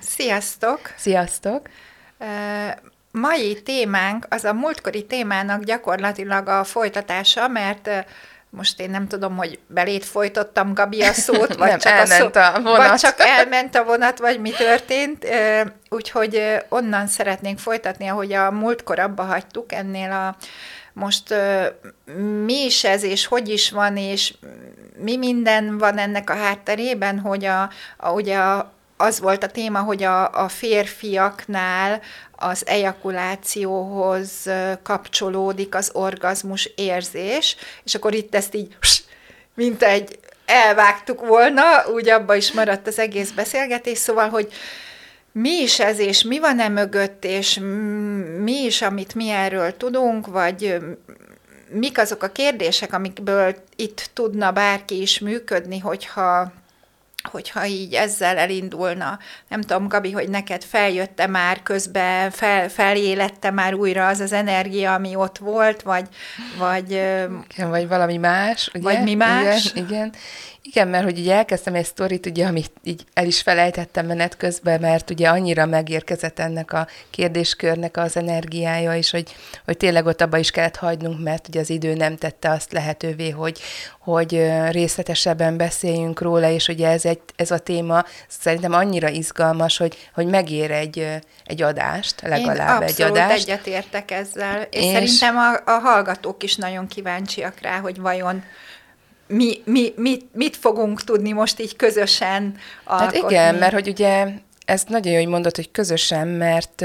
Sziasztok! Sziasztok! Mai témánk az a múltkori témának gyakorlatilag a folytatása, mert most én nem tudom, hogy belét folytottam Gabi a szót, vagy, nem, csak, elment a, szó, a vonat. vagy csak elment a vonat, vagy mi történt. Úgyhogy onnan szeretnénk folytatni, ahogy a múltkor abba hagytuk ennél a most mi is ez, és hogy is van, és mi minden van ennek a hátterében, hogy a, a, ugye a, az volt a téma, hogy a, a férfiaknál az ejakulációhoz kapcsolódik az orgazmus érzés, és akkor itt ezt így, mint egy elvágtuk volna, úgy abba is maradt az egész beszélgetés, szóval, hogy mi is ez, és mi van e mögött, és mi is, amit mi erről tudunk, vagy mik azok a kérdések, amikből itt tudna bárki is működni, hogyha hogyha így ezzel elindulna. Nem tudom, Gabi, hogy neked feljötte már közben, fel, felélette már újra az az energia, ami ott volt, vagy... Vagy, igen, vagy valami más, ugye? Vagy mi más. Igen, igen. Igen, mert hogy ugye elkezdtem egy sztorit, ugye, amit így el is felejtettem menet közben, mert ugye annyira megérkezett ennek a kérdéskörnek az energiája, és hogy, hogy tényleg ott abba is kellett hagynunk, mert ugye az idő nem tette azt lehetővé, hogy, hogy részletesebben beszéljünk róla, és ugye ez, egy, ez a téma szerintem annyira izgalmas, hogy, hogy megér egy, egy adást, legalább Én egy adást. egyetértek ezzel, és, és szerintem a, a hallgatók is nagyon kíváncsiak rá, hogy vajon mi, mi, mit, mit fogunk tudni most így közösen alkotni. Hát igen, mert hogy ugye ez nagyon jó, hogy mondod, hogy közösen, mert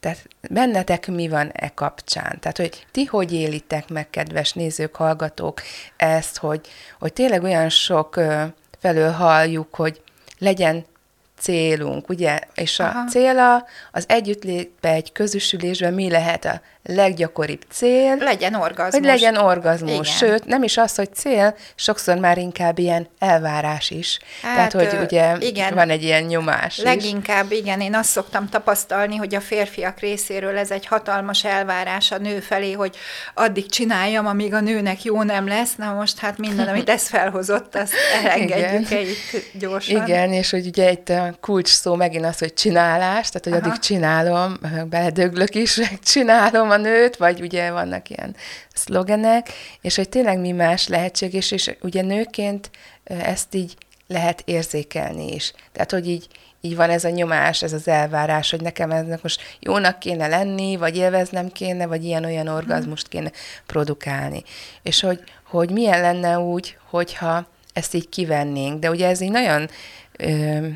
tehát bennetek mi van e kapcsán? Tehát, hogy ti hogy élitek meg, kedves nézők, hallgatók, ezt, hogy, hogy tényleg olyan sok felől halljuk, hogy legyen célunk, ugye? És Aha. a cél az együttlétbe egy közösülésben mi lehet a leggyakoribb cél. Legyen orgazmus. Hogy legyen orgazmus. Igen. Sőt, nem is az, hogy cél, sokszor már inkább ilyen elvárás is. Hát, Tehát, hogy ugye igen, van egy ilyen nyomás Leginkább, is. igen. Én azt szoktam tapasztalni, hogy a férfiak részéről ez egy hatalmas elvárás a nő felé, hogy addig csináljam, amíg a nőnek jó nem lesz. Na most hát minden, amit ez felhozott, azt elengedjük -e itt gyorsan. Igen, és hogy ugye itt kulcs szó megint az, hogy csinálás, tehát hogy Aha. addig csinálom, beledöglök is, csinálom a nőt, vagy ugye vannak ilyen szlogenek, és hogy tényleg mi más lehetséges, és ugye nőként ezt így lehet érzékelni is. Tehát, hogy így, így van ez a nyomás, ez az elvárás, hogy nekem ennek most jónak kéne lenni, vagy élveznem kéne, vagy ilyen-olyan orgazmust kéne produkálni. És hogy, hogy milyen lenne úgy, hogyha ezt így kivennénk. De ugye ez így nagyon ö,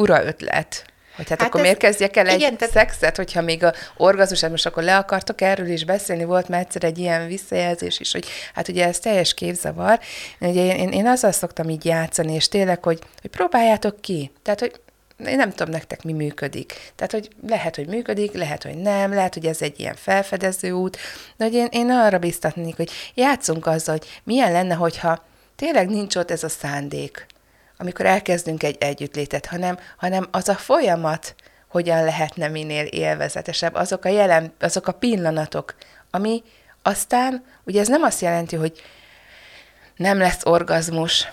fura ötlet, hogy hát, hát akkor ez, miért kezdjek el igen, egy tehát... szexet, hogyha még a orgazmus, hát most akkor le akartok erről is beszélni, volt már egyszer egy ilyen visszajelzés is, hogy hát ugye ez teljes képzavar. Ugye én, én, én azzal szoktam így játszani, és tényleg, hogy, hogy próbáljátok ki. Tehát, hogy én nem tudom nektek, mi működik. Tehát, hogy lehet, hogy működik, lehet, hogy nem, lehet, hogy ez egy ilyen felfedező út, de hogy én, én arra biztatnék, hogy játszunk azzal, hogy milyen lenne, hogyha tényleg nincs ott ez a szándék, amikor elkezdünk egy együttlétet, hanem, hanem az a folyamat, hogyan lehetne minél élvezetesebb, azok a jelen, azok a pillanatok, ami aztán, ugye ez nem azt jelenti, hogy nem lesz orgazmus,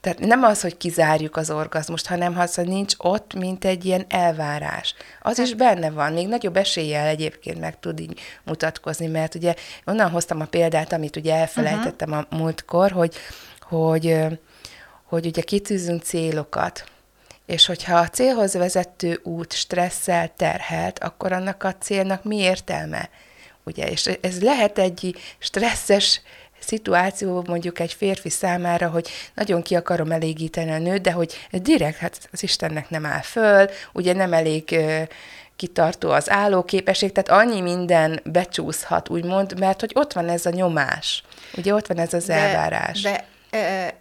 tehát nem az, hogy kizárjuk az orgazmust, hanem az, hogy nincs ott, mint egy ilyen elvárás. Az is benne van, még nagyobb eséllyel egyébként meg tud így mutatkozni, mert ugye onnan hoztam a példát, amit ugye elfelejtettem uh-huh. a múltkor, hogy, hogy hogy ugye kitűzünk célokat, és hogyha a célhoz vezető út stresszel terhelt, akkor annak a célnak mi értelme? Ugye, és ez lehet egy stresszes szituáció mondjuk egy férfi számára, hogy nagyon ki akarom elégíteni a nőt, de hogy direkt, hát az Istennek nem áll föl, ugye nem elég kitartó az állóképesség, tehát annyi minden becsúszhat, úgymond, mert hogy ott van ez a nyomás, ugye ott van ez az de, elvárás. De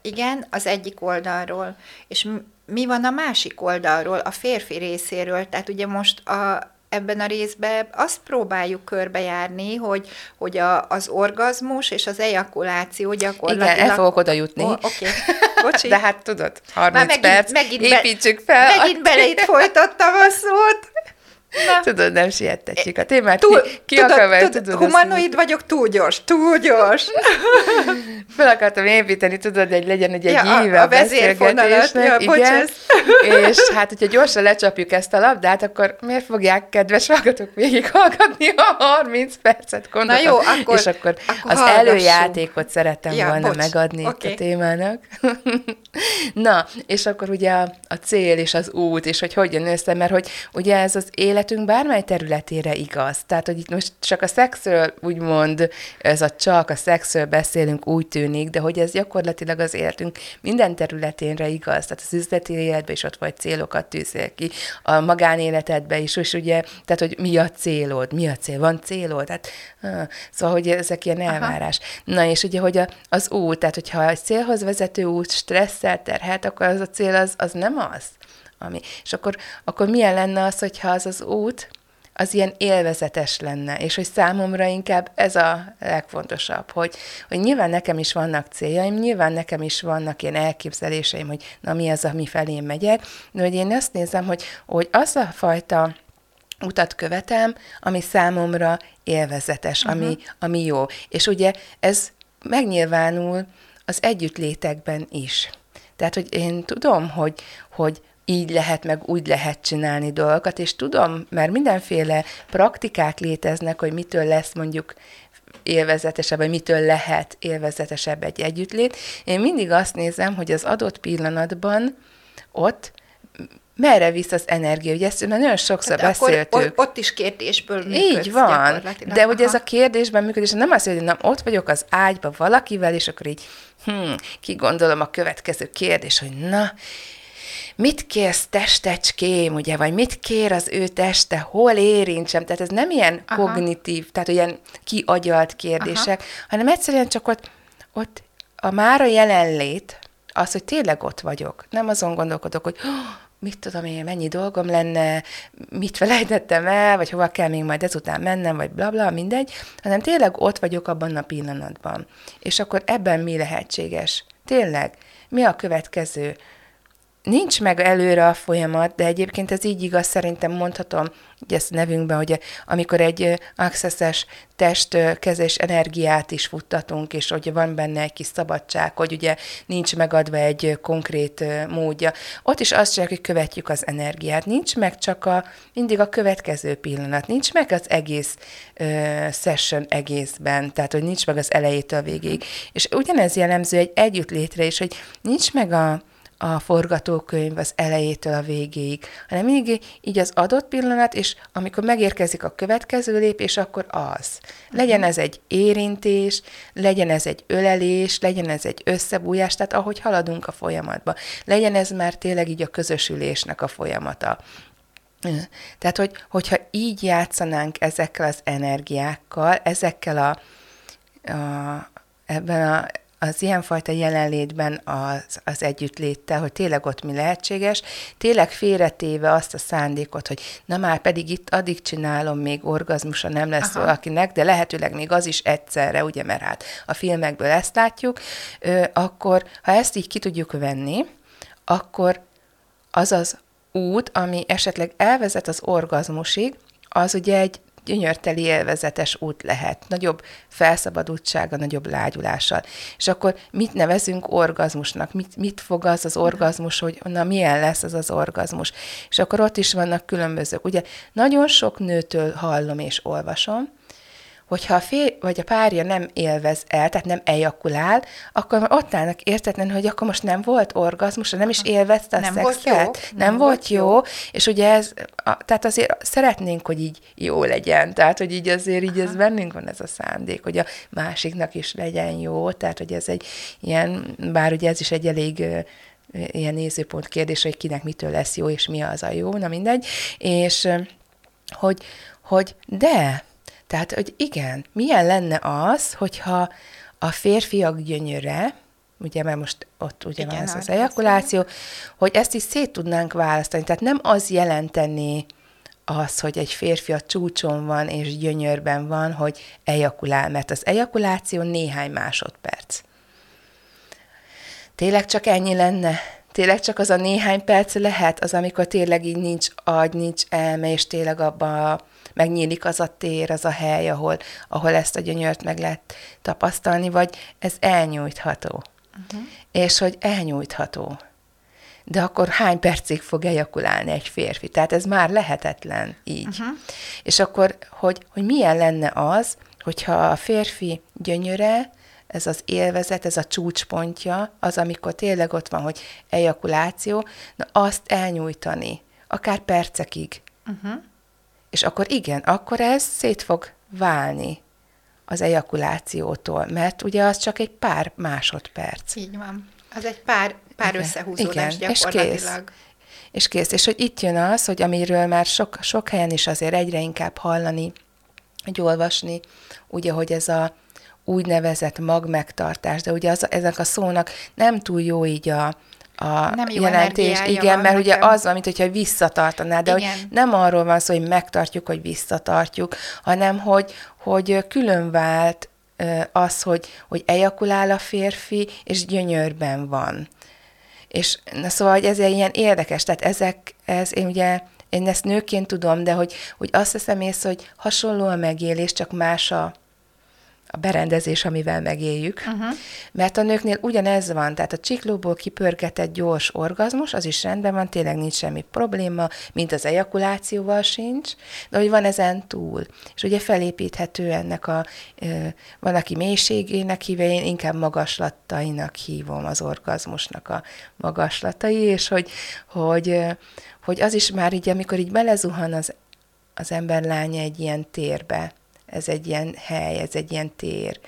igen, az egyik oldalról. És mi van a másik oldalról, a férfi részéről. Tehát ugye most a, ebben a részben azt próbáljuk körbejárni, hogy, hogy a, az orgazmus és az ejakuláció gyakorlatilag... Igen, el fogok oda jutni. Oké, okay. bocsi. De hát tudod, 30 megint, perc, megint építsük fel. Megint bele itt folytattam a szót. Na. Tudod, nem siettetjük a témát. Túl, ki, tudod, akar tudod, tudod, humanoid vagyok, túl gyors, túl gyors. Fel akartam építeni, tudod, hogy legyen egy, egy Ja, íve a, a beszélgetésnek, ja, igen. És hát, hogyha gyorsan lecsapjuk ezt a labdát, akkor miért fogják kedves hallgatók végighallgatni a 30 percet, gondoltam. jó, akkor- És akkor, akkor az hallgassunk. előjátékot szerettem Ja, volna bocs, megadni itt a témának. Na, és akkor ugye a, a cél és az út, és hogy hogy jön össze, mert hogy ugye ez az életünk bármely területére igaz. Tehát, hogy itt most csak a szexről úgymond, ez a csak a szexről beszélünk, úgy tűnik, de hogy ez gyakorlatilag az életünk minden területénre igaz. Tehát az üzleti életben is ott vagy célokat tűzél ki, a magánéletedben is, és ugye, tehát, hogy mi a célod, mi a cél, van célod, tehát, ah, szóval, hogy ezek ilyen elvárás. Na, és ugye, hogy a, az út, tehát, hogyha egy célhoz vezető út stresszel terhelt, akkor az a cél az, az nem az. Ami. És akkor, akkor milyen lenne az, hogyha az az út, az ilyen élvezetes lenne, és hogy számomra inkább ez a legfontosabb, hogy, hogy nyilván nekem is vannak céljaim, nyilván nekem is vannak ilyen elképzeléseim, hogy na mi az, ami felé megyek, de hogy én azt nézem, hogy, hogy az a fajta utat követem, ami számomra élvezetes, uh-huh. ami, ami jó. És ugye ez megnyilvánul az együttlétekben is. Tehát, hogy én tudom, hogy, hogy így lehet, meg úgy lehet csinálni dolgokat, és tudom, mert mindenféle praktikák léteznek, hogy mitől lesz mondjuk élvezetesebb, vagy mitől lehet élvezetesebb egy együttlét. Én mindig azt nézem, hogy az adott pillanatban ott merre visz az energia. Ugye ezt már nagyon sokszor akkor beszéltük. ott, ott is kérdésből működsz Így van, de ugye ez a kérdésben működik, és nem azt mondja, hogy nem, ott vagyok az ágyba valakivel, és akkor így, hm, kigondolom a következő kérdés, hogy na, mit kérsz testecském, ugye, vagy mit kér az ő teste, hol érintsem, tehát ez nem ilyen Aha. Kognitív, tehát ilyen kiagyalt kérdések, Aha. hanem egyszerűen csak ott, ott a mára jelenlét, az, hogy tényleg ott vagyok. Nem azon gondolkodok, hogy "Oh, mit tudom én, mennyi dolgom lenne, mit felejtettem el, vagy hova kell még majd ezután mennem, vagy bla bla, mindegy, hanem tényleg ott vagyok abban a pillanatban. És akkor ebben mi lehetséges? Tényleg, mi a következő? Nincs meg előre a folyamat, de egyébként ez így igaz, szerintem mondhatom, ugye ezt nevünkben, hogy amikor egy accesses testkezés energiát is futtatunk, és hogy van benne egy kis szabadság, hogy ugye nincs megadva egy konkrét módja. Ott is azt csak, hogy követjük az energiát. Nincs meg csak a, mindig a következő pillanat. Nincs meg az egész ö, session egészben, tehát hogy nincs meg az elejétől a végéig. És ugyanez jellemző egy együttlétre is, hogy nincs meg a, a forgatókönyv az elejétől a végéig, hanem mindig így az adott pillanat, és amikor megérkezik a következő lépés, akkor az. Legyen ez egy érintés, legyen ez egy ölelés, legyen ez egy összebújás, tehát ahogy haladunk a folyamatba. Legyen ez már tényleg így a közösülésnek a folyamata. Tehát, hogy, hogyha így játszanánk ezekkel az energiákkal, ezekkel a, a ebben a, az ilyenfajta jelenlétben az, az együttléttel, hogy tényleg ott mi lehetséges, tényleg félretéve azt a szándékot, hogy na már pedig itt addig csinálom, még orgazmusa nem lesz Aha. valakinek, de lehetőleg még az is egyszerre, ugye, mert hát a filmekből ezt látjuk, ö, akkor ha ezt így ki tudjuk venni, akkor az az út, ami esetleg elvezet az orgazmusig, az ugye egy gyönyörteli élvezetes út lehet, nagyobb felszabadultsága, nagyobb lágyulással. És akkor mit nevezünk orgazmusnak? Mit, mit fog az az orgazmus, hogy na milyen lesz az az orgazmus? És akkor ott is vannak különbözők. Ugye nagyon sok nőtől hallom és olvasom, hogyha a fél vagy a párja nem élvez el, tehát nem ejakulál, akkor ott állnak értetlen, hogy akkor most nem volt orgazmus, nem is élvezte a Nem szexet, volt jó, nem, nem volt jó, jó. és ugye ez, a, tehát azért szeretnénk, hogy így jó legyen, tehát hogy így azért így ez bennünk van ez a szándék, hogy a másiknak is legyen jó, tehát hogy ez egy ilyen, bár ugye ez is egy elég ilyen nézőpont kérdés, hogy kinek mitől lesz jó, és mi az a jó, na mindegy, és hogy, hogy de, tehát, hogy igen, milyen lenne az, hogyha a férfiak gyönyöre ugye, mert most ott ugye Igen, van ez az ejakuláció, hogy ezt is szét tudnánk választani. Tehát nem az jelenteni az, hogy egy férfi a csúcson van és gyönyörben van, hogy ejakulál, mert az ejakuláció néhány másodperc. Tényleg csak ennyi lenne? Tényleg csak az a néhány perc lehet, az, amikor tényleg így nincs agy, nincs elme, és tényleg abba megnyílik az a tér, az a hely, ahol, ahol ezt a gyönyört meg lehet tapasztalni, vagy ez elnyújtható. Uh-huh. És hogy elnyújtható. De akkor hány percig fog ejakulálni egy férfi? Tehát ez már lehetetlen így. Uh-huh. És akkor, hogy, hogy milyen lenne az, hogyha a férfi gyönyöre, ez az élvezet, ez a csúcspontja, az, amikor tényleg ott van, hogy ejakuláció, na azt elnyújtani, akár percekig. Uh-huh. És akkor igen, akkor ez szét fog válni az ejakulációtól, mert ugye az csak egy pár másodperc. Így van. Az egy pár, pár Igen. összehúzódás Igen, és gyakorlatilag. kész. És kész. És hogy itt jön az, hogy amiről már sok, sok helyen is azért egyre inkább hallani, hogy olvasni, ugye, hogy ez a úgynevezett magmegtartás, de ugye az, ezek a szónak nem túl jó így a, a Nem jó jelentés. Igen, mert ugye nekem. az van, mint hogyha visszatartaná, de Igen. hogy nem arról van szó, hogy megtartjuk, hogy visszatartjuk, hanem hogy, hogy külön vált ö, az, hogy, hogy ejakulál a férfi, és gyönyörben van. És na szóval, hogy ez ilyen érdekes, tehát ezek, ez én ugye, én ezt nőként tudom, de hogy, hogy azt hiszem észre, hogy hasonló a megélés, csak más a, a berendezés, amivel megéljük. Uh-huh. Mert a nőknél ugyanez van, tehát a csiklóból kipörgetett gyors orgazmus, az is rendben van, tényleg nincs semmi probléma, mint az ejakulációval sincs, de hogy van ezen túl. És ugye felépíthető ennek a, van, aki mélységének hívja, én inkább magaslattainak hívom az orgazmusnak a magaslatai, és hogy, hogy, hogy az is már így, amikor így belezuhan az, az ember lánya egy ilyen térbe, ez egy ilyen hely, ez egy ilyen tér,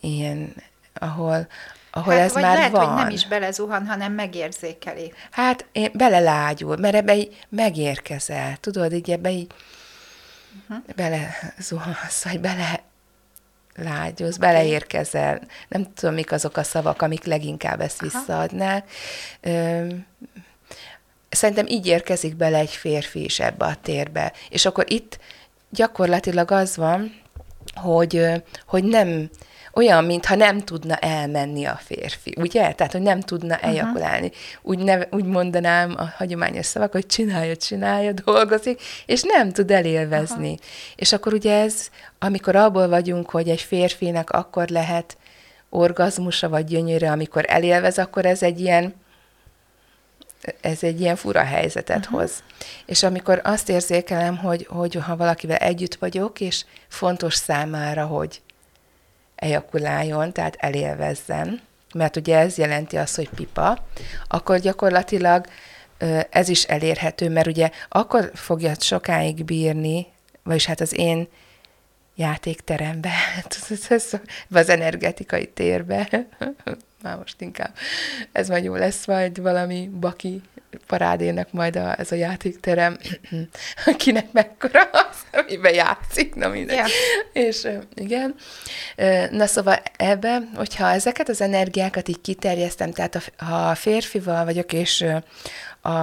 ilyen, ahol, ahol hát, ez vagy már lehet, van. hogy nem is belezuhan, hanem megérzékeli. Hát én belelágyul, mert ebbe így megérkezel, tudod, így ebbe így uh-huh. bele zuhansz, vagy bele lágyulsz, okay. beleérkezel. Nem tudom, mik azok a szavak, amik leginkább ezt Aha. visszaadnák. Szerintem így érkezik bele egy férfi is ebbe a térbe. És akkor itt gyakorlatilag az van, hogy, hogy nem, olyan, mintha nem tudna elmenni a férfi, ugye? Tehát, hogy nem tudna ejakulálni. Uh-huh. Úgy, neve, úgy mondanám a hagyományos szavak, hogy csinálja, csinálja, dolgozik, és nem tud elélvezni. Uh-huh. És akkor ugye ez, amikor abból vagyunk, hogy egy férfinek akkor lehet orgazmusa vagy gyönyöre, amikor elélvez, akkor ez egy ilyen ez egy ilyen fura helyzetet uh-huh. hoz. És amikor azt érzékelem, hogy, hogy ha valakivel együtt vagyok, és fontos számára, hogy ejakuláljon, tehát elélvezzen, mert ugye ez jelenti azt, hogy pipa, akkor gyakorlatilag ez is elérhető, mert ugye akkor fogja sokáig bírni, vagyis hát az én játékterembe, az energetikai térbe, már most inkább ez majd jó lesz, majd valami baki parádének majd a, ez a játékterem, kinek mekkora az, amiben játszik, na mindegy. Ja. És igen, na szóval ebbe, hogyha ezeket az energiákat így kiterjesztem, tehát a- ha férfival vagyok, és a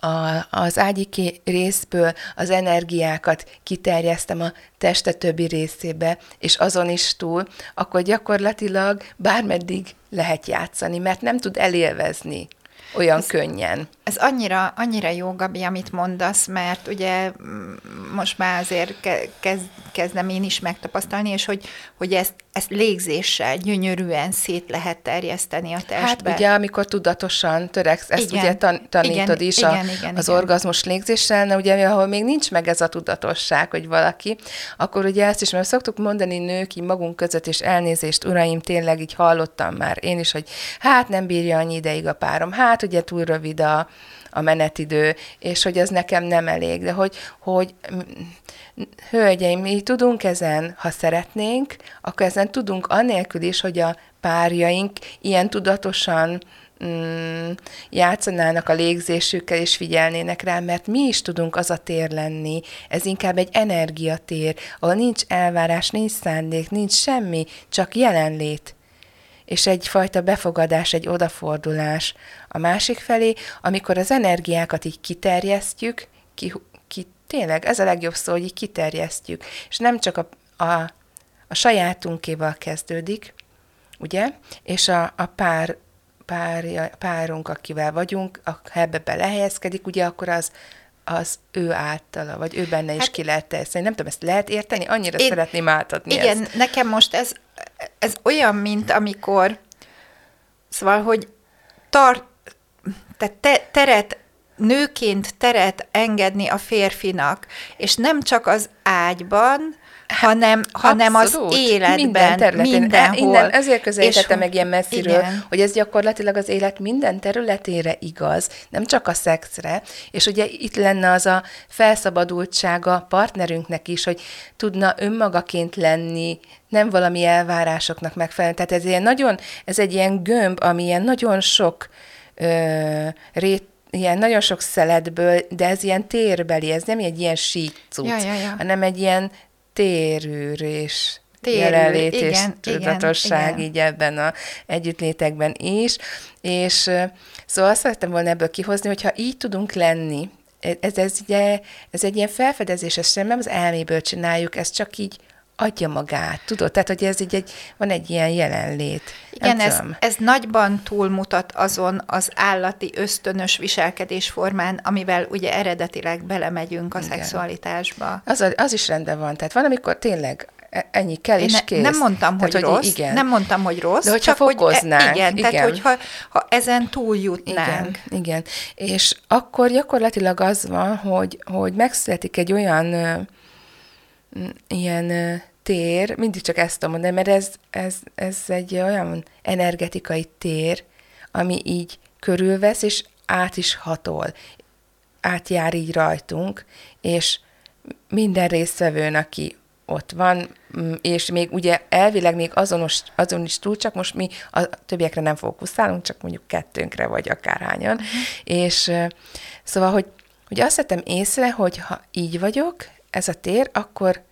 a, az ágyiki részből az energiákat kiterjesztem a teste többi részébe, és azon is túl, akkor gyakorlatilag bármeddig lehet játszani, mert nem tud elélvezni olyan Ez könnyen. Ez annyira, annyira jó, Gabi, amit mondasz, mert ugye mm, most már azért ke- kezd, kezdem én is megtapasztalni, és hogy, hogy ezt, ezt légzéssel gyönyörűen szét lehet terjeszteni a testbe. Hát ugye, amikor tudatosan töreksz, ezt Igen. ugye tan- tanítod Igen, is a, igen, igen, az igen. orgazmus légzéssel, de ugye, ahol még nincs meg ez a tudatosság, hogy valaki, akkor ugye ezt is, mert szoktuk mondani nők így magunk között, és elnézést, uraim, tényleg így hallottam már én is, hogy hát nem bírja annyi ideig a párom, hát ugye túl rövid a, a menetidő, és hogy az nekem nem elég, de hogy, hogy hölgyeim, mi tudunk ezen, ha szeretnénk, akkor ezen tudunk annélkül is, hogy a párjaink ilyen tudatosan mm, játszanának a légzésükkel és figyelnének rá, mert mi is tudunk az a tér lenni. Ez inkább egy energiatér, ahol nincs elvárás, nincs szándék, nincs semmi, csak jelenlét. És egyfajta befogadás, egy odafordulás a másik felé, amikor az energiákat így kiterjesztjük, ki, ki, tényleg ez a legjobb szó, hogy így kiterjesztjük, és nem csak a, a, a sajátunkéval kezdődik, ugye, és a, a pár párja, párunk, akivel vagyunk, ha ebbe belehelyezkedik, ugye akkor az az ő általa, vagy ő benne is hát, ki lehet tenni. Nem tudom, ezt lehet érteni? Annyira én, szeretném átadni Igen, ezt. nekem most ez, ez olyan, mint amikor, szóval, hogy tart, tehát te, teret, nőként teret engedni a férfinak, és nem csak az ágyban, hanem, hanem az életben, minden területén. mindenhol. Innen ezért közelítettem meg ilyen messziről, igen. hogy ez gyakorlatilag az élet minden területére igaz, nem csak a szexre, és ugye itt lenne az a felszabadultsága partnerünknek is, hogy tudna önmagaként lenni, nem valami elvárásoknak megfelelően. Tehát ez, ilyen nagyon, ez egy ilyen gömb, ami ilyen nagyon sok ö, rét, ilyen nagyon sok szeletből, de ez ilyen térbeli, ez nem egy ilyen sík cucc, ja, ja, ja. hanem egy ilyen térűr és Térül, jelenlét igen, és tudatosság igen, így ebben a együttlétekben is. És szóval azt szerettem volna ebből kihozni, hogyha így tudunk lenni, ez, ez, ugye, ez egy ilyen felfedezés, ezt sem nem az elméből csináljuk, ez csak így adja magát, tudod? Tehát, hogy ez így egy, van egy ilyen jelenlét. Igen, ez, ez nagyban túlmutat azon az állati ösztönös viselkedésformán, amivel ugye eredetileg belemegyünk a Igen. szexualitásba. Az, az is rendben van. Tehát van, amikor tényleg e, ennyi kell, és ne, kész. Nem mondtam, tehát, hogy, hogy rossz, igen. nem mondtam, hogy rossz, De hogyha csak fokoznánk, hogy, igen, igen, tehát hogyha ha ezen túljutnánk. Igen, igen, és akkor gyakorlatilag az van, hogy, hogy megszületik egy olyan ilyen tér, mindig csak ezt tudom mondani, mert ez, ez, ez egy olyan energetikai tér, ami így körülvesz, és át is hatol, átjár így rajtunk, és minden résztvevőn, aki ott van, mm, és még ugye elvileg még azonos, azon is túl, csak most mi a többiekre nem fókuszálunk, csak mondjuk kettőnkre, vagy akárhányan. Uh-huh. És szóval, hogy, hogy azt vettem észre, hogy ha így vagyok, ez a tér, akkor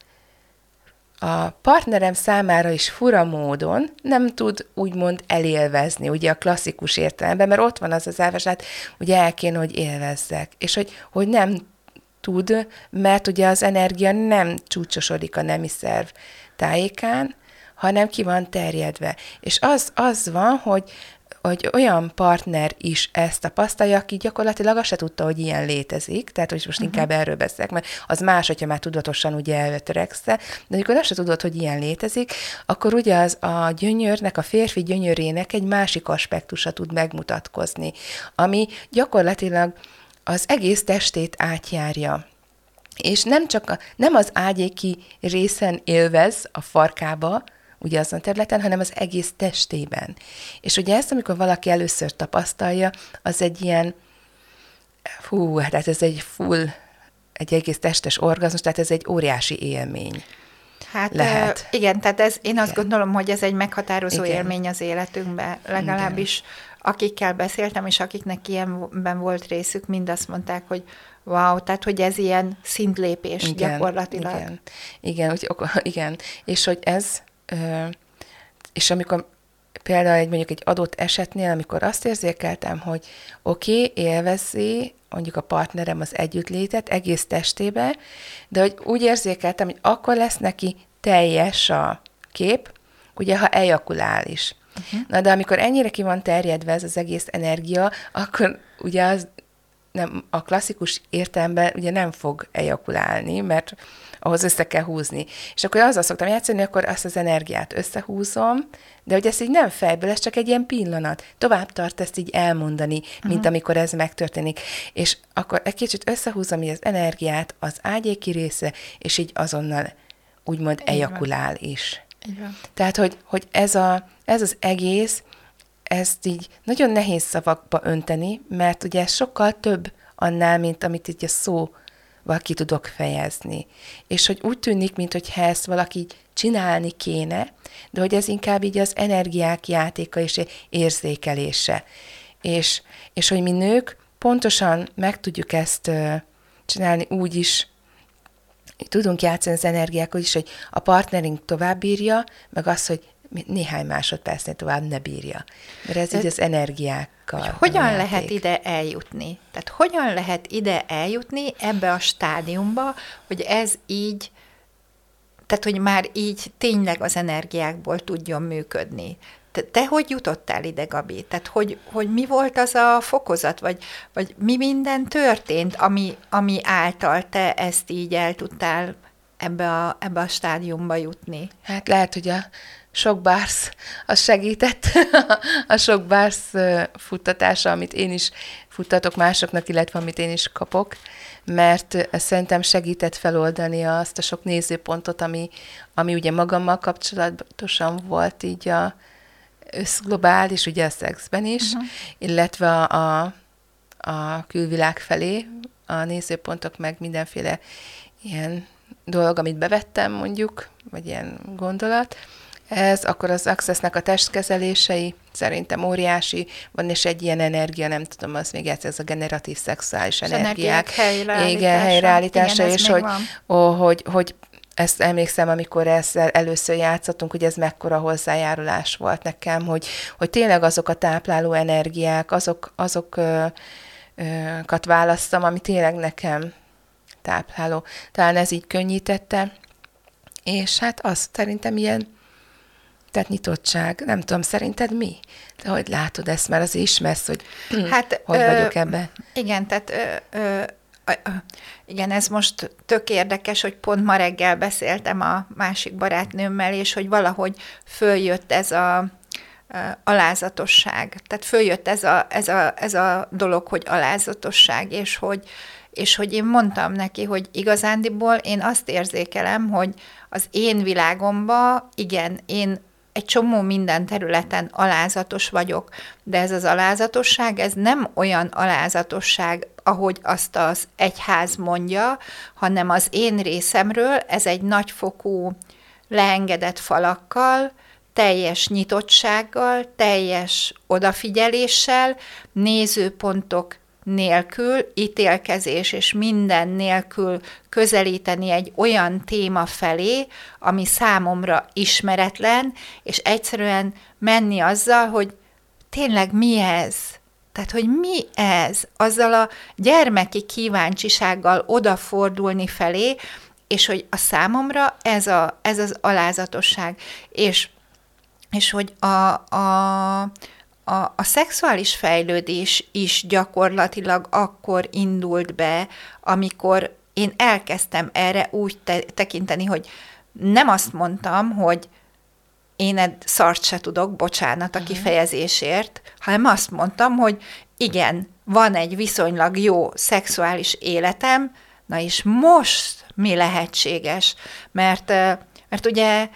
a partnerem számára is fura módon nem tud úgymond elélvezni, ugye a klasszikus értelemben, mert ott van az az elves, hát ugye el kéne, hogy élvezzek, és hogy, hogy nem tud, mert ugye az energia nem csúcsosodik a nemi szerv tájékán, hanem ki van terjedve. És az, az van, hogy hogy olyan partner is ezt tapasztalja, aki gyakorlatilag azt se tudta, hogy ilyen létezik, tehát hogy most uh-huh. inkább erről beszélek, mert az más, hogyha már tudatosan ugye eltörekszel, de amikor azt se tudod, hogy ilyen létezik, akkor ugye az a gyönyörnek, a férfi gyönyörének egy másik aspektusa tud megmutatkozni, ami gyakorlatilag az egész testét átjárja. És nem csak a, nem az ágyéki részen élvez a farkába, ugye azon a területen, hanem az egész testében. És ugye ezt, amikor valaki először tapasztalja, az egy ilyen, fú, tehát ez egy full, egy egész testes orgazmus, tehát ez egy óriási élmény. Hát lehet. igen, tehát ez, én azt igen. gondolom, hogy ez egy meghatározó igen. élmény az életünkben, legalábbis igen. akikkel beszéltem, és akiknek ilyenben volt részük, mind azt mondták, hogy wow, tehát hogy ez ilyen szintlépés igen, gyakorlatilag. Igen, igen, úgy, igen, és hogy ez és amikor például egy, mondjuk egy adott esetnél, amikor azt érzékeltem, hogy oké, okay, élvezi mondjuk a partnerem az együttlétet egész testébe, de hogy úgy érzékeltem, hogy akkor lesz neki teljes a kép, ugye, ha ejakulál is. Uh-huh. Na, de amikor ennyire ki van terjedve ez az egész energia, akkor ugye az nem, a klasszikus értelemben ugye nem fog ejakulálni, mert ahhoz össze kell húzni. És akkor azzal szoktam játszani, akkor azt az energiát összehúzom, de hogy ez így nem fejből, ez csak egy ilyen pillanat. Tovább tart ezt így elmondani, mint uh-huh. amikor ez megtörténik. És akkor egy kicsit összehúzom az energiát az ágyéki része, és így azonnal úgymond így ejakulál van. is. Így van. Tehát, hogy, hogy ez, a, ez az egész, ezt így nagyon nehéz szavakba önteni, mert ugye sokkal több annál, mint amit így a szó ki tudok fejezni. És hogy úgy tűnik, mintha ezt valaki csinálni kéne, de hogy ez inkább így az energiák játéka és érzékelése. És, és hogy mi nők pontosan meg tudjuk ezt csinálni úgy is, tudunk játszani az energiákkal is, hogy a partnerünk tovább bírja, meg az, hogy néhány másodpercnél tovább ne bírja. Mert ez így az energiákkal. Hogy hogyan lehet ide eljutni? Tehát hogyan lehet ide eljutni ebbe a stádiumba, hogy ez így, tehát hogy már így tényleg az energiákból tudjon működni. Te, te hogy jutottál ide, Gabi? Tehát hogy, hogy mi volt az a fokozat, vagy, vagy mi minden történt, ami, ami által te ezt így el tudtál ebbe a, ebbe a stádiumba jutni? Hát lehet, hogy a sok bársz, az segített, a sok bársz futtatása, amit én is futtatok másoknak, illetve amit én is kapok, mert szerintem segített feloldani azt a sok nézőpontot, ami, ami ugye magammal kapcsolatosan volt így a összglobális, ugye a szexben is, uh-huh. illetve a, a, a külvilág felé. A nézőpontok, meg mindenféle ilyen dolog, amit bevettem mondjuk, vagy ilyen gondolat, ez, akkor az Accessnek a testkezelései szerintem óriási, van és egy ilyen energia, nem tudom, az még ez, ez a generatív szexuális energiák. helyreállítása. Igen, helyreállítása, Igen, és hogy, ó, hogy, hogy ezt emlékszem, amikor ezzel először játszottunk, hogy ez mekkora hozzájárulás volt nekem, hogy, hogy tényleg azok a tápláló energiák, azok, azokat választam, ami tényleg nekem tápláló. Talán ez így könnyítette, és hát azt szerintem ilyen tehát nyitottság. Nem tudom, szerinted mi? Te hogy látod ezt, mert az ismersz, hogy hát, hogy ö, vagyok ebben? Igen, tehát ö, ö, igen, ez most tök érdekes, hogy pont ma reggel beszéltem a másik barátnőmmel, és hogy valahogy följött ez a alázatosság. Tehát följött ez a, ez, a, ez a dolog, hogy alázatosság, és hogy, és hogy én mondtam neki, hogy igazándiból én azt érzékelem, hogy az én világomba, igen, én egy csomó minden területen alázatos vagyok, de ez az alázatosság, ez nem olyan alázatosság, ahogy azt az egyház mondja, hanem az én részemről ez egy nagyfokú leengedett falakkal, teljes nyitottsággal, teljes odafigyeléssel, nézőpontok nélkül, ítélkezés és minden nélkül közelíteni egy olyan téma felé, ami számomra ismeretlen, és egyszerűen menni azzal, hogy tényleg mi ez? Tehát, hogy mi ez? Azzal a gyermeki kíváncsisággal odafordulni felé, és hogy a számomra ez, a, ez az alázatosság. És, és hogy a, a a, a szexuális fejlődés is gyakorlatilag akkor indult be, amikor én elkezdtem erre úgy te- tekinteni, hogy nem azt mondtam, hogy én egy szart se tudok, bocsánat a mhm. kifejezésért, hanem azt mondtam, hogy igen, van egy viszonylag jó szexuális életem, na és most mi lehetséges? Mert, mert ugye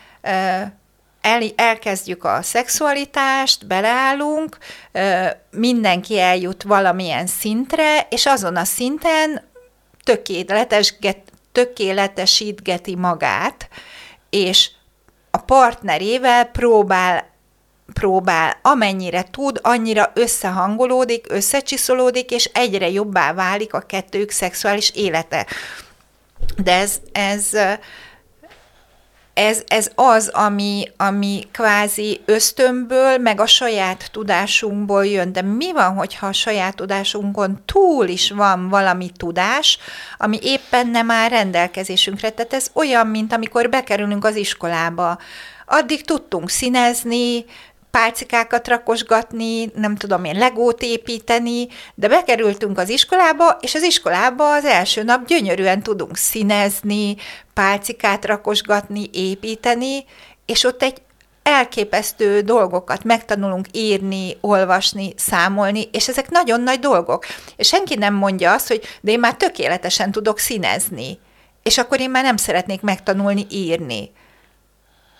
el, elkezdjük a szexualitást, beleállunk, mindenki eljut valamilyen szintre, és azon a szinten tökéletesget, tökéletesítgeti magát, és a partnerével próbál próbál, amennyire tud, annyira összehangolódik, összecsiszolódik, és egyre jobbá válik a kettők szexuális élete. De ez, ez ez, ez az, ami, ami kvázi ösztönből, meg a saját tudásunkból jön. De mi van, hogyha a saját tudásunkon túl is van valami tudás, ami éppen nem áll rendelkezésünkre? Tehát ez olyan, mint amikor bekerülünk az iskolába. Addig tudtunk színezni, pálcikákat rakosgatni, nem tudom én, legót építeni, de bekerültünk az iskolába, és az iskolába az első nap gyönyörűen tudunk színezni, pálcikát rakosgatni, építeni, és ott egy elképesztő dolgokat megtanulunk írni, olvasni, számolni, és ezek nagyon nagy dolgok. És senki nem mondja azt, hogy de én már tökéletesen tudok színezni, és akkor én már nem szeretnék megtanulni írni.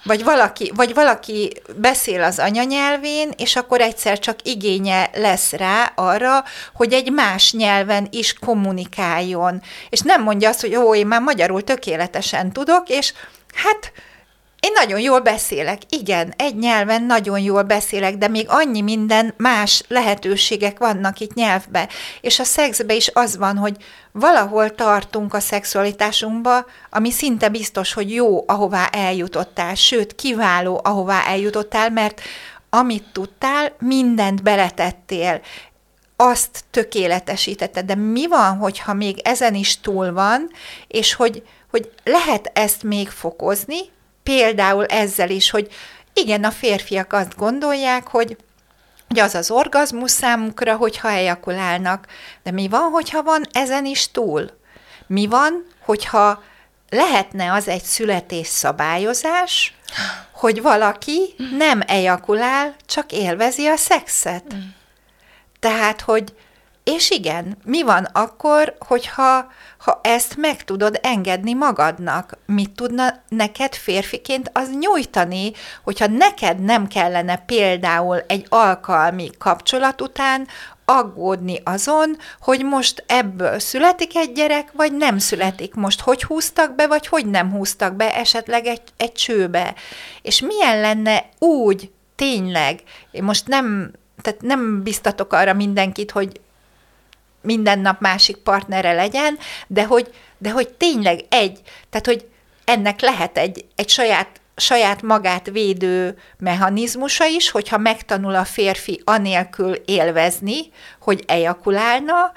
Vagy valaki, vagy valaki beszél az anyanyelvén, és akkor egyszer csak igénye lesz rá arra, hogy egy más nyelven is kommunikáljon. És nem mondja azt, hogy ó, én már magyarul tökéletesen tudok, és hát én nagyon jól beszélek, igen, egy nyelven nagyon jól beszélek, de még annyi minden más lehetőségek vannak itt nyelvbe. És a szexbe is az van, hogy valahol tartunk a szexualitásunkba, ami szinte biztos, hogy jó, ahová eljutottál, sőt, kiváló, ahová eljutottál, mert amit tudtál, mindent beletettél, azt tökéletesítetted. De mi van, hogyha még ezen is túl van, és hogy, hogy lehet ezt még fokozni, például ezzel is, hogy igen, a férfiak azt gondolják, hogy hogy az az orgazmus számukra, hogyha ejakulálnak. De mi van, hogyha van ezen is túl? Mi van, hogyha lehetne az egy születés szabályozás, hogy valaki nem ejakulál, csak élvezi a szexet. Mm. Tehát, hogy és igen, mi van akkor, hogyha ha ezt meg tudod engedni magadnak? Mit tudna neked férfiként az nyújtani, hogyha neked nem kellene például egy alkalmi kapcsolat után aggódni azon, hogy most ebből születik egy gyerek, vagy nem születik. Most hogy húztak be, vagy hogy nem húztak be esetleg egy, egy csőbe. És milyen lenne úgy tényleg, én most nem, tehát nem biztatok arra mindenkit, hogy minden nap másik partnere legyen, de hogy, de hogy tényleg egy, tehát hogy ennek lehet egy, egy saját saját magát védő mechanizmusa is, hogyha megtanul a férfi anélkül élvezni, hogy ejakulálna,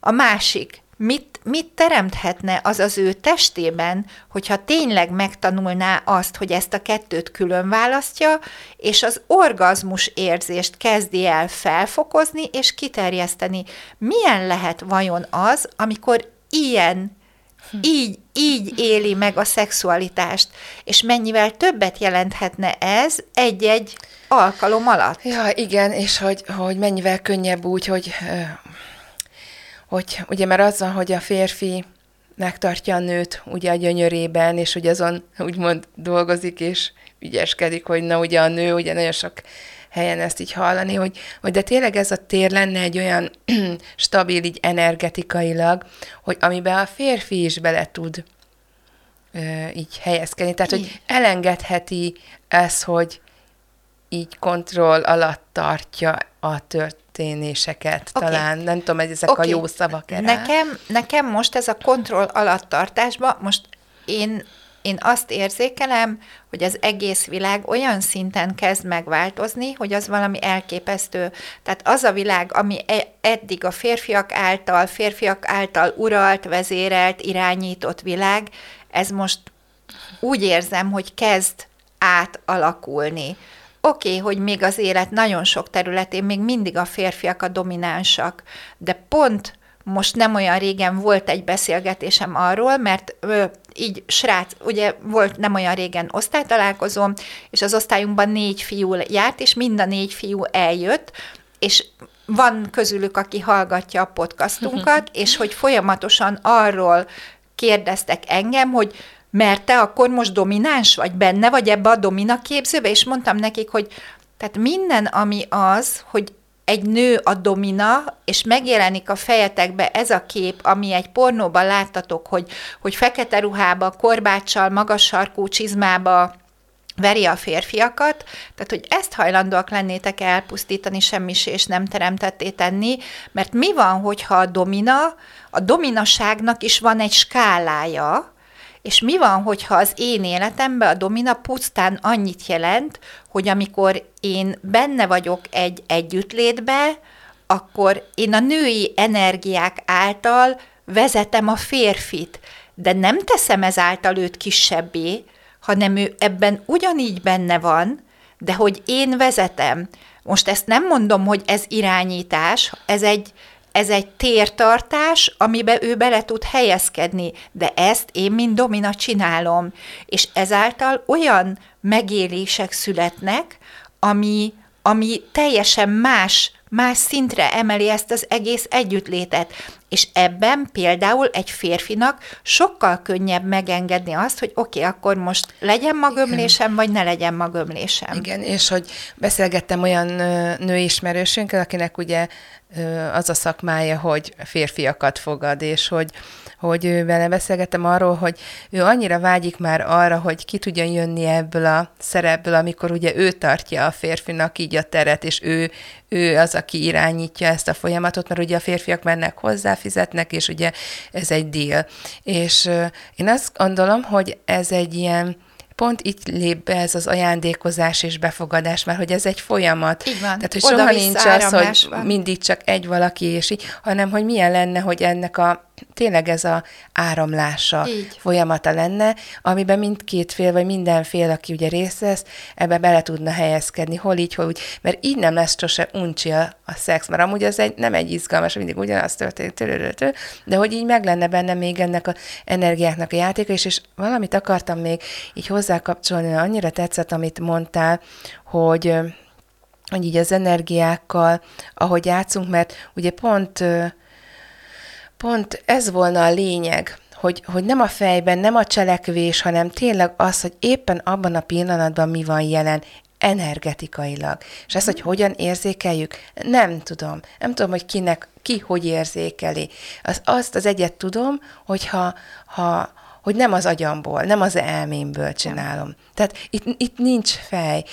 a másik mit, mit teremthetne az az ő testében, hogyha tényleg megtanulná azt, hogy ezt a kettőt külön választja, és az orgazmus érzést kezdi el felfokozni és kiterjeszteni. Milyen lehet vajon az, amikor ilyen így, így éli meg a szexualitást, és mennyivel többet jelenthetne ez egy-egy alkalom alatt. Ja, igen, és hogy, hogy mennyivel könnyebb úgy, hogy hogy ugye mert az van, hogy a férfi megtartja a nőt ugye a gyönyörében, és ugye azon úgymond dolgozik, és ügyeskedik, hogy na ugye a nő, ugye nagyon sok helyen ezt így hallani, hogy, hogy de tényleg ez a tér lenne egy olyan stabil így energetikailag, hogy amiben a férfi is bele tud ö, így helyezkedni. Tehát, hogy elengedheti ez, hogy így kontroll alatt tartja a tört, történéseket okay. talán. Nem tudom, hogy ezek okay. a jó szavak erre. Nekem, nekem most ez a kontroll alatt tartásban, most én, én azt érzékelem, hogy az egész világ olyan szinten kezd megváltozni, hogy az valami elképesztő. Tehát az a világ, ami e, eddig a férfiak által, férfiak által uralt, vezérelt, irányított világ, ez most úgy érzem, hogy kezd átalakulni Oké, okay, hogy még az élet nagyon sok területén még mindig a férfiak a dominánsak, de pont most nem olyan régen volt egy beszélgetésem arról, mert ö, így srác, ugye volt nem olyan régen osztálytalálkozom, és az osztályunkban négy fiú járt, és mind a négy fiú eljött, és van közülük, aki hallgatja a podcastunkat, és hogy folyamatosan arról kérdeztek engem, hogy mert te akkor most domináns vagy, benne vagy ebbe a domina képzőbe, és mondtam nekik, hogy tehát minden, ami az, hogy egy nő a domina, és megjelenik a fejetekbe ez a kép, ami egy pornóban láttatok, hogy, hogy fekete ruhába, korbáccsal, magas sarkú csizmába veri a férfiakat, tehát hogy ezt hajlandóak lennétek elpusztítani, semmi és nem teremtetté tenni, mert mi van, hogyha a domina, a dominaságnak is van egy skálája, és mi van, hogyha az én életemben a domina pusztán annyit jelent, hogy amikor én benne vagyok egy együttlétbe, akkor én a női energiák által vezetem a férfit, de nem teszem ezáltal őt kisebbé, hanem ő ebben ugyanígy benne van, de hogy én vezetem. Most ezt nem mondom, hogy ez irányítás, ez egy, ez egy tértartás, amiben ő bele tud helyezkedni, de ezt én, mint domina csinálom, és ezáltal olyan megélések születnek, ami, ami teljesen más, más szintre emeli ezt az egész együttlétet. És ebben például egy férfinak sokkal könnyebb megengedni azt, hogy oké, okay, akkor most legyen magömlésem, vagy ne legyen magömlésem. Igen, és hogy beszélgettem olyan nőismerősünkkel, akinek ugye az a szakmája, hogy férfiakat fogad, és hogy, hogy vele beszélgettem arról, hogy ő annyira vágyik már arra, hogy ki tudjon jönni ebből a szerepből, amikor ugye ő tartja a férfinak így a teret, és ő, ő az, aki irányítja ezt a folyamatot, mert ugye a férfiak mennek hozzá, fizetnek, és ugye ez egy deal. És én azt gondolom, hogy ez egy ilyen, pont itt lép be ez az ajándékozás és befogadás, mert hogy ez egy folyamat. Így van. Tehát, hogy soha nincs az, hogy mindig csak egy valaki, és így, hanem hogy milyen lenne, hogy ennek a tényleg ez a áramlása Így. folyamata lenne, amiben mindkét fél, vagy minden fél, aki ugye részt vesz, ebbe bele tudna helyezkedni, hol így, hol úgy, mert így nem lesz sose uncsi a, a szex, mert amúgy az egy, nem egy izgalmas, mindig ugyanaz történik, törörötő, de hogy így meg lenne benne még ennek a energiáknak a játéka, és, és valamit akartam még így hozzákapcsolni, annyira tetszett, amit mondtál, hogy hogy így az energiákkal, ahogy játszunk, mert ugye pont pont ez volna a lényeg, hogy, hogy nem a fejben, nem a cselekvés, hanem tényleg az, hogy éppen abban a pillanatban mi van jelen, energetikailag. És ezt, hogy hogyan érzékeljük, nem tudom. Nem tudom, hogy kinek, ki hogy érzékeli. Az, azt az egyet tudom, hogyha ha, hogy nem az agyamból, nem az elmémből csinálom. Tehát itt, itt nincs fej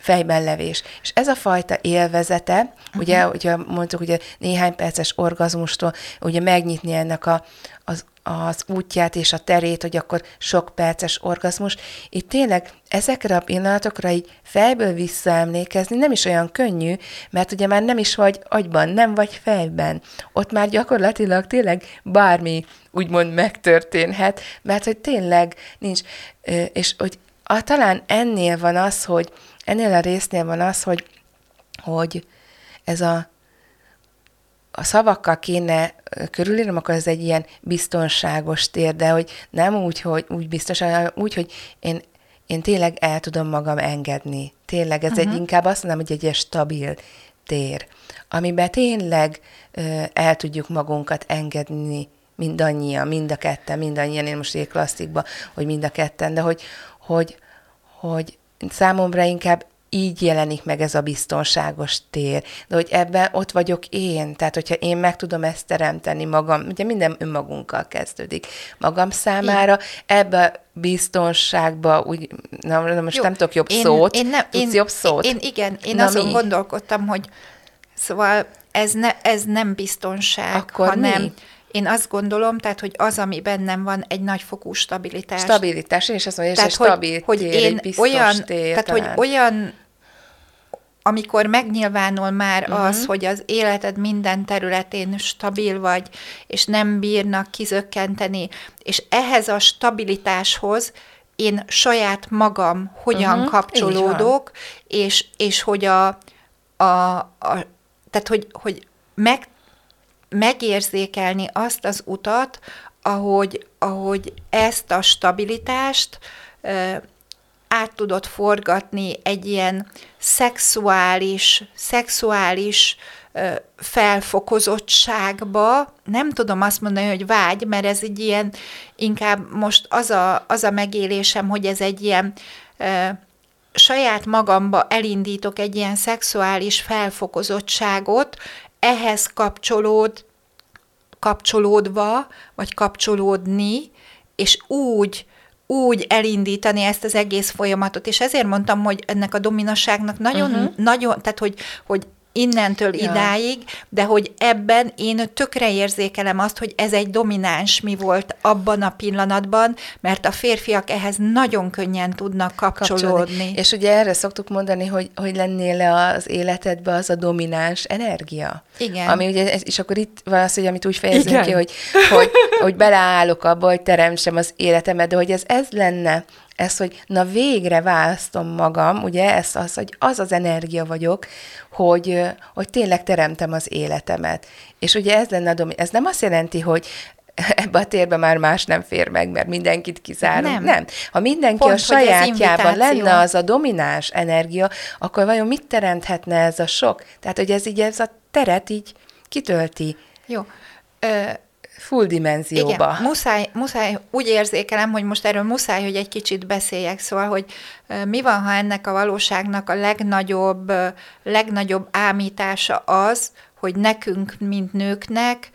fejben levés. És ez a fajta élvezete, uh-huh. ugye, ugye mondtuk, ugye néhány perces orgazmustól, ugye megnyitni ennek a, az, az útját és a terét, hogy akkor sok perces orgazmus. Itt tényleg ezekre a pillanatokra így fejből visszaemlékezni nem is olyan könnyű, mert ugye már nem is vagy agyban, nem vagy fejben. Ott már gyakorlatilag tényleg bármi úgymond megtörténhet, mert hogy tényleg nincs, és hogy a, talán ennél van az, hogy ennél a résznél van az, hogy, hogy ez a, a szavakkal kéne körülírnom, akkor ez egy ilyen biztonságos tér, de hogy nem úgy, hogy úgy biztos, hanem úgy, hogy én, én tényleg el tudom magam engedni. Tényleg ez uh-huh. egy inkább azt mondom, hogy egy ilyen stabil tér, amiben tényleg ö, el tudjuk magunkat engedni mindannyian, mind a ketten, mindannyian, én most egy klasszikba, hogy mind a ketten, de hogy, hogy, hogy számomra inkább így jelenik meg ez a biztonságos tér. De hogy ebben ott vagyok én, tehát hogyha én meg tudom ezt teremteni magam, ugye minden önmagunkkal kezdődik. Magam számára ebbe a biztonságba, úgy, na, most Jó, nem tudok jobb én, szót, én nem, tudsz én, jobb szót? Én, igen, én na azon mi? gondolkodtam, hogy szóval ez, ne, ez nem biztonság, Akkor hanem... Mi? Én azt gondolom, tehát, hogy az, ami bennem van, egy nagyfokú stabilitás. Stabilitás, és azt mondja, hogy stabil hogy, tér, én egy olyan, tér, Tehát, talán. hogy olyan amikor megnyilvánul már uh-huh. az, hogy az életed minden területén stabil vagy, és nem bírnak kizökkenteni, és ehhez a stabilitáshoz én saját magam hogyan uh-huh. kapcsolódok, és, és hogy a, a, a tehát hogy, hogy meg megérzékelni azt az utat, ahogy, ahogy ezt a stabilitást ö, át tudod forgatni egy ilyen szexuális, szexuális ö, felfokozottságba. Nem tudom azt mondani, hogy vágy, mert ez egy ilyen, inkább most az a, az a megélésem, hogy ez egy ilyen ö, saját magamba elindítok egy ilyen szexuális felfokozottságot, ehhez kapcsolód, kapcsolódva, vagy kapcsolódni, és úgy, úgy elindítani ezt az egész folyamatot. És ezért mondtam, hogy ennek a dominaságnak nagyon, uh-huh. nagyon tehát hogy, hogy innentől ja. idáig, de hogy ebben én tökre érzékelem azt, hogy ez egy domináns mi volt abban a pillanatban, mert a férfiak ehhez nagyon könnyen tudnak kapcsolódni. kapcsolódni. És ugye erre szoktuk mondani, hogy, hogy lennél le az életedbe az a domináns energia. Igen. Ami ugye, és akkor itt van az, hogy amit úgy fejezünk Igen. ki, hogy, hogy, hogy beleállok abba, hogy teremtsem az életemet, de hogy ez ez lenne, ez, hogy na végre választom magam, ugye, ez az, hogy az az energia vagyok, hogy, hogy tényleg teremtem az életemet. És ugye ez lenne a domi- ez nem azt jelenti, hogy ebbe a térbe már más nem fér meg, mert mindenkit kizárunk. Nem. nem. Ha mindenki Pont, a sajátjában lenne az a domináns energia, akkor vajon mit teremthetne ez a sok? Tehát, hogy ez így ez a teret így kitölti. Jó. Ö, full dimenzióba. Igen, muszáj, muszáj, úgy érzékelem, hogy most erről muszáj, hogy egy kicsit beszéljek, szóval, hogy mi van, ha ennek a valóságnak a legnagyobb, legnagyobb ámítása az, hogy nekünk, mint nőknek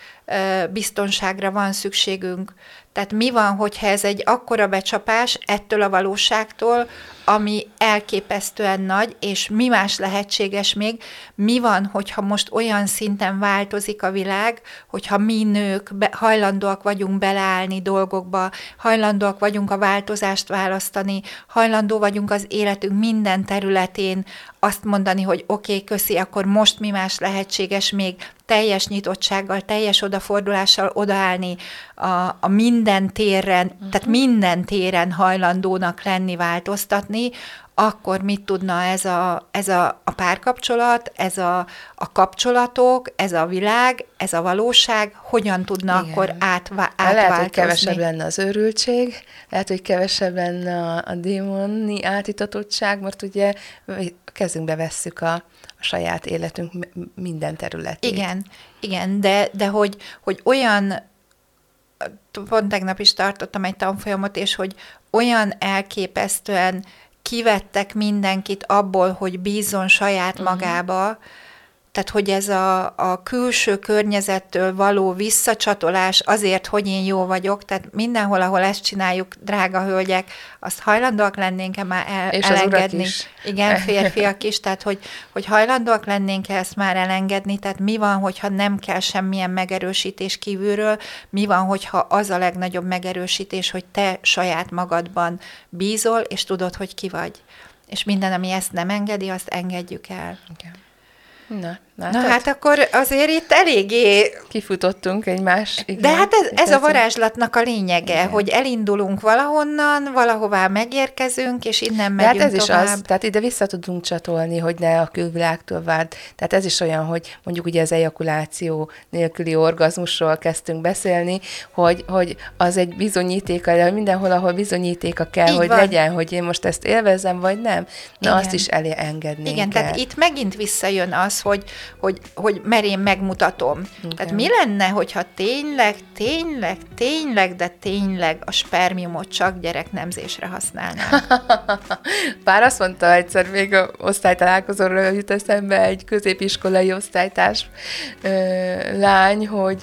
biztonságra van szükségünk. Tehát mi van, hogyha ez egy akkora becsapás ettől a valóságtól, ami elképesztően nagy, és mi más lehetséges még, mi van, hogyha most olyan szinten változik a világ, hogyha mi nők be, hajlandóak vagyunk beleállni dolgokba, hajlandóak vagyunk a változást választani, hajlandó vagyunk az életünk minden területén azt mondani, hogy oké, okay, köszi, akkor most mi más lehetséges még teljes nyitottsággal, teljes odafordulással odaállni a, a minden téren, uh-huh. tehát minden téren hajlandónak lenni, változtatni, akkor mit tudna ez a, ez a, a párkapcsolat, ez a, a kapcsolatok, ez a világ, ez a valóság, hogyan tudna Igen. akkor átvá, átváltozni? Lehet, hogy kevesebb lenne az őrültség, lehet, hogy kevesebb lenne a, a démoni átitatottság, mert ugye kezünkbe vesszük a, a saját életünk minden területét. Igen, igen, de, de hogy, hogy olyan pont tegnap is tartottam egy tanfolyamot, és hogy olyan elképesztően kivettek mindenkit abból, hogy bízzon saját mhm. magába, uh-huh tehát hogy ez a, a külső környezettől való visszacsatolás azért, hogy én jó vagyok, tehát mindenhol, ahol ezt csináljuk, drága hölgyek, azt hajlandóak lennénk-e már el, És elengedni? is. Igen, férfiak is, tehát hogy, hogy hajlandóak lennénk-e ezt már elengedni, tehát mi van, hogyha nem kell semmilyen megerősítés kívülről, mi van, hogyha az a legnagyobb megerősítés, hogy te saját magadban bízol, és tudod, hogy ki vagy. És minden, ami ezt nem engedi, azt engedjük el. Okay. Na, Na hát akkor azért itt eléggé... Kifutottunk egymás. Igen, De hát ez, ez a varázslatnak a lényege, igen. hogy elindulunk valahonnan, valahová megérkezünk, és innen megyünk De hát ez tovább. is az, tehát ide vissza tudunk csatolni, hogy ne a külvilágtól várd. Tehát ez is olyan, hogy mondjuk ugye az ejakuláció nélküli orgazmusról kezdtünk beszélni, hogy, hogy az egy bizonyítéka, de mindenhol, ahol bizonyítéka kell, Így hogy van. legyen, hogy én most ezt élvezem, vagy nem, na igen. azt is elé engedni Igen, kell. tehát itt megint visszajön az, hogy hogy, hogy mert én megmutatom. Okay. Tehát mi lenne, hogyha tényleg, tényleg, tényleg, de tényleg a spermiumot csak gyereknemzésre használnák? Bár azt mondta egyszer még a osztálytalálkozóról jut eszembe egy középiskolai osztálytárs ö, lány, hogy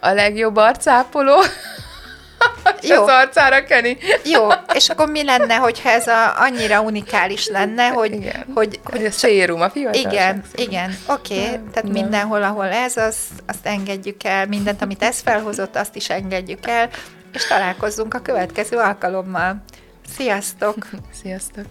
a legjobb arcápoló Jó. az arcára keni. Jó, és akkor mi lenne, hogyha ez a, annyira unikális lenne, hogy... Igen. hogy, hogy a sérum, a fiatal. Igen, igen, oké, okay. tehát nem. mindenhol, ahol ez, az, azt engedjük el, mindent, amit ez felhozott, azt is engedjük el, és találkozzunk a következő alkalommal. Sziasztok! Sziasztok!